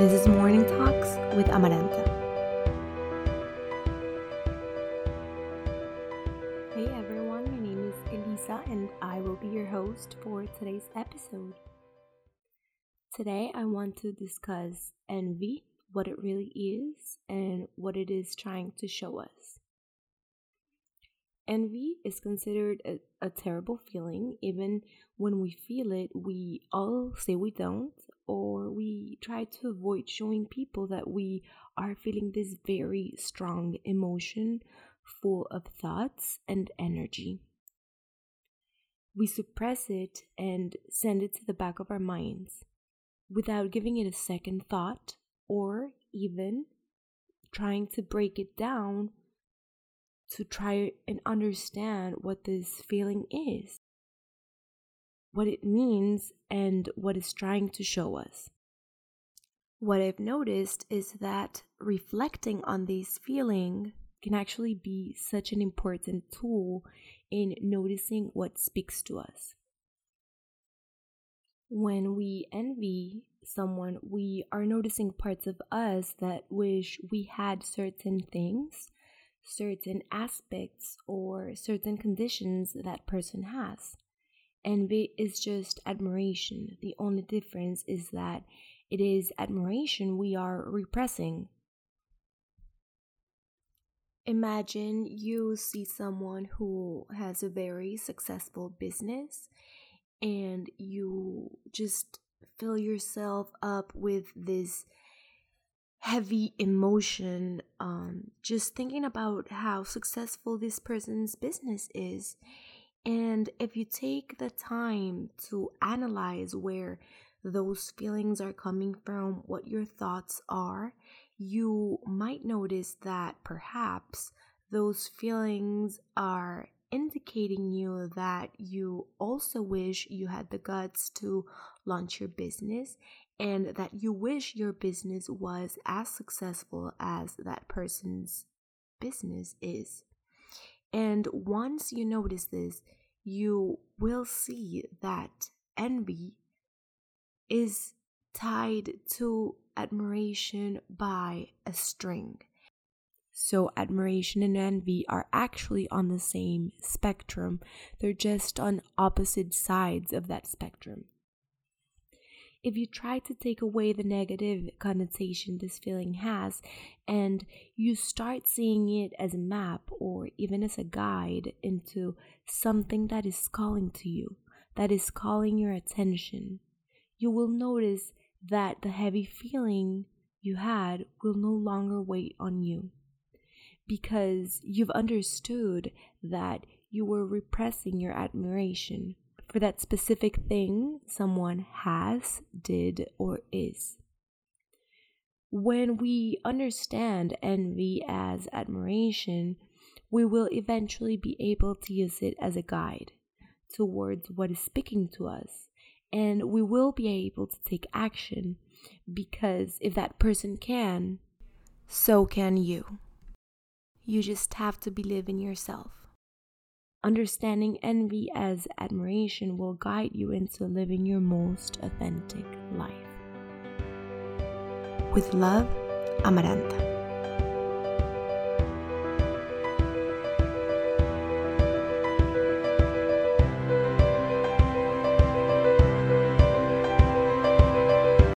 This is Morning Talks with Amaranta. Hey everyone, my name is Elisa and I will be your host for today's episode. Today I want to discuss envy, what it really is, and what it is trying to show us. Envy is considered a, a terrible feeling. Even when we feel it, we all say we don't, or we try to avoid showing people that we are feeling this very strong emotion full of thoughts and energy. We suppress it and send it to the back of our minds without giving it a second thought or even trying to break it down to try and understand what this feeling is, what it means, and what it's trying to show us. What I've noticed is that reflecting on this feeling can actually be such an important tool in noticing what speaks to us. When we envy someone, we are noticing parts of us that wish we had certain things certain aspects or certain conditions that person has. Envy is just admiration. The only difference is that it is admiration we are repressing. Imagine you see someone who has a very successful business and you just fill yourself up with this heavy emotion um, just thinking about how successful this person's business is. And if you take the time to analyze where those feelings are coming from, what your thoughts are, you might notice that perhaps those feelings are indicating you that you also wish you had the guts to launch your business and that you wish your business was as successful as that person's business is. And once you notice this, you will see that envy is tied to admiration by a string. So, admiration and envy are actually on the same spectrum, they're just on opposite sides of that spectrum if you try to take away the negative connotation this feeling has and you start seeing it as a map or even as a guide into something that is calling to you, that is calling your attention, you will notice that the heavy feeling you had will no longer weigh on you. Because you've understood that you were repressing your admiration for that specific thing someone has, did, or is. When we understand envy as admiration, we will eventually be able to use it as a guide towards what is speaking to us. And we will be able to take action because if that person can, so can you. You just have to believe in yourself. Understanding envy as admiration will guide you into living your most authentic life. With love, Amaranta.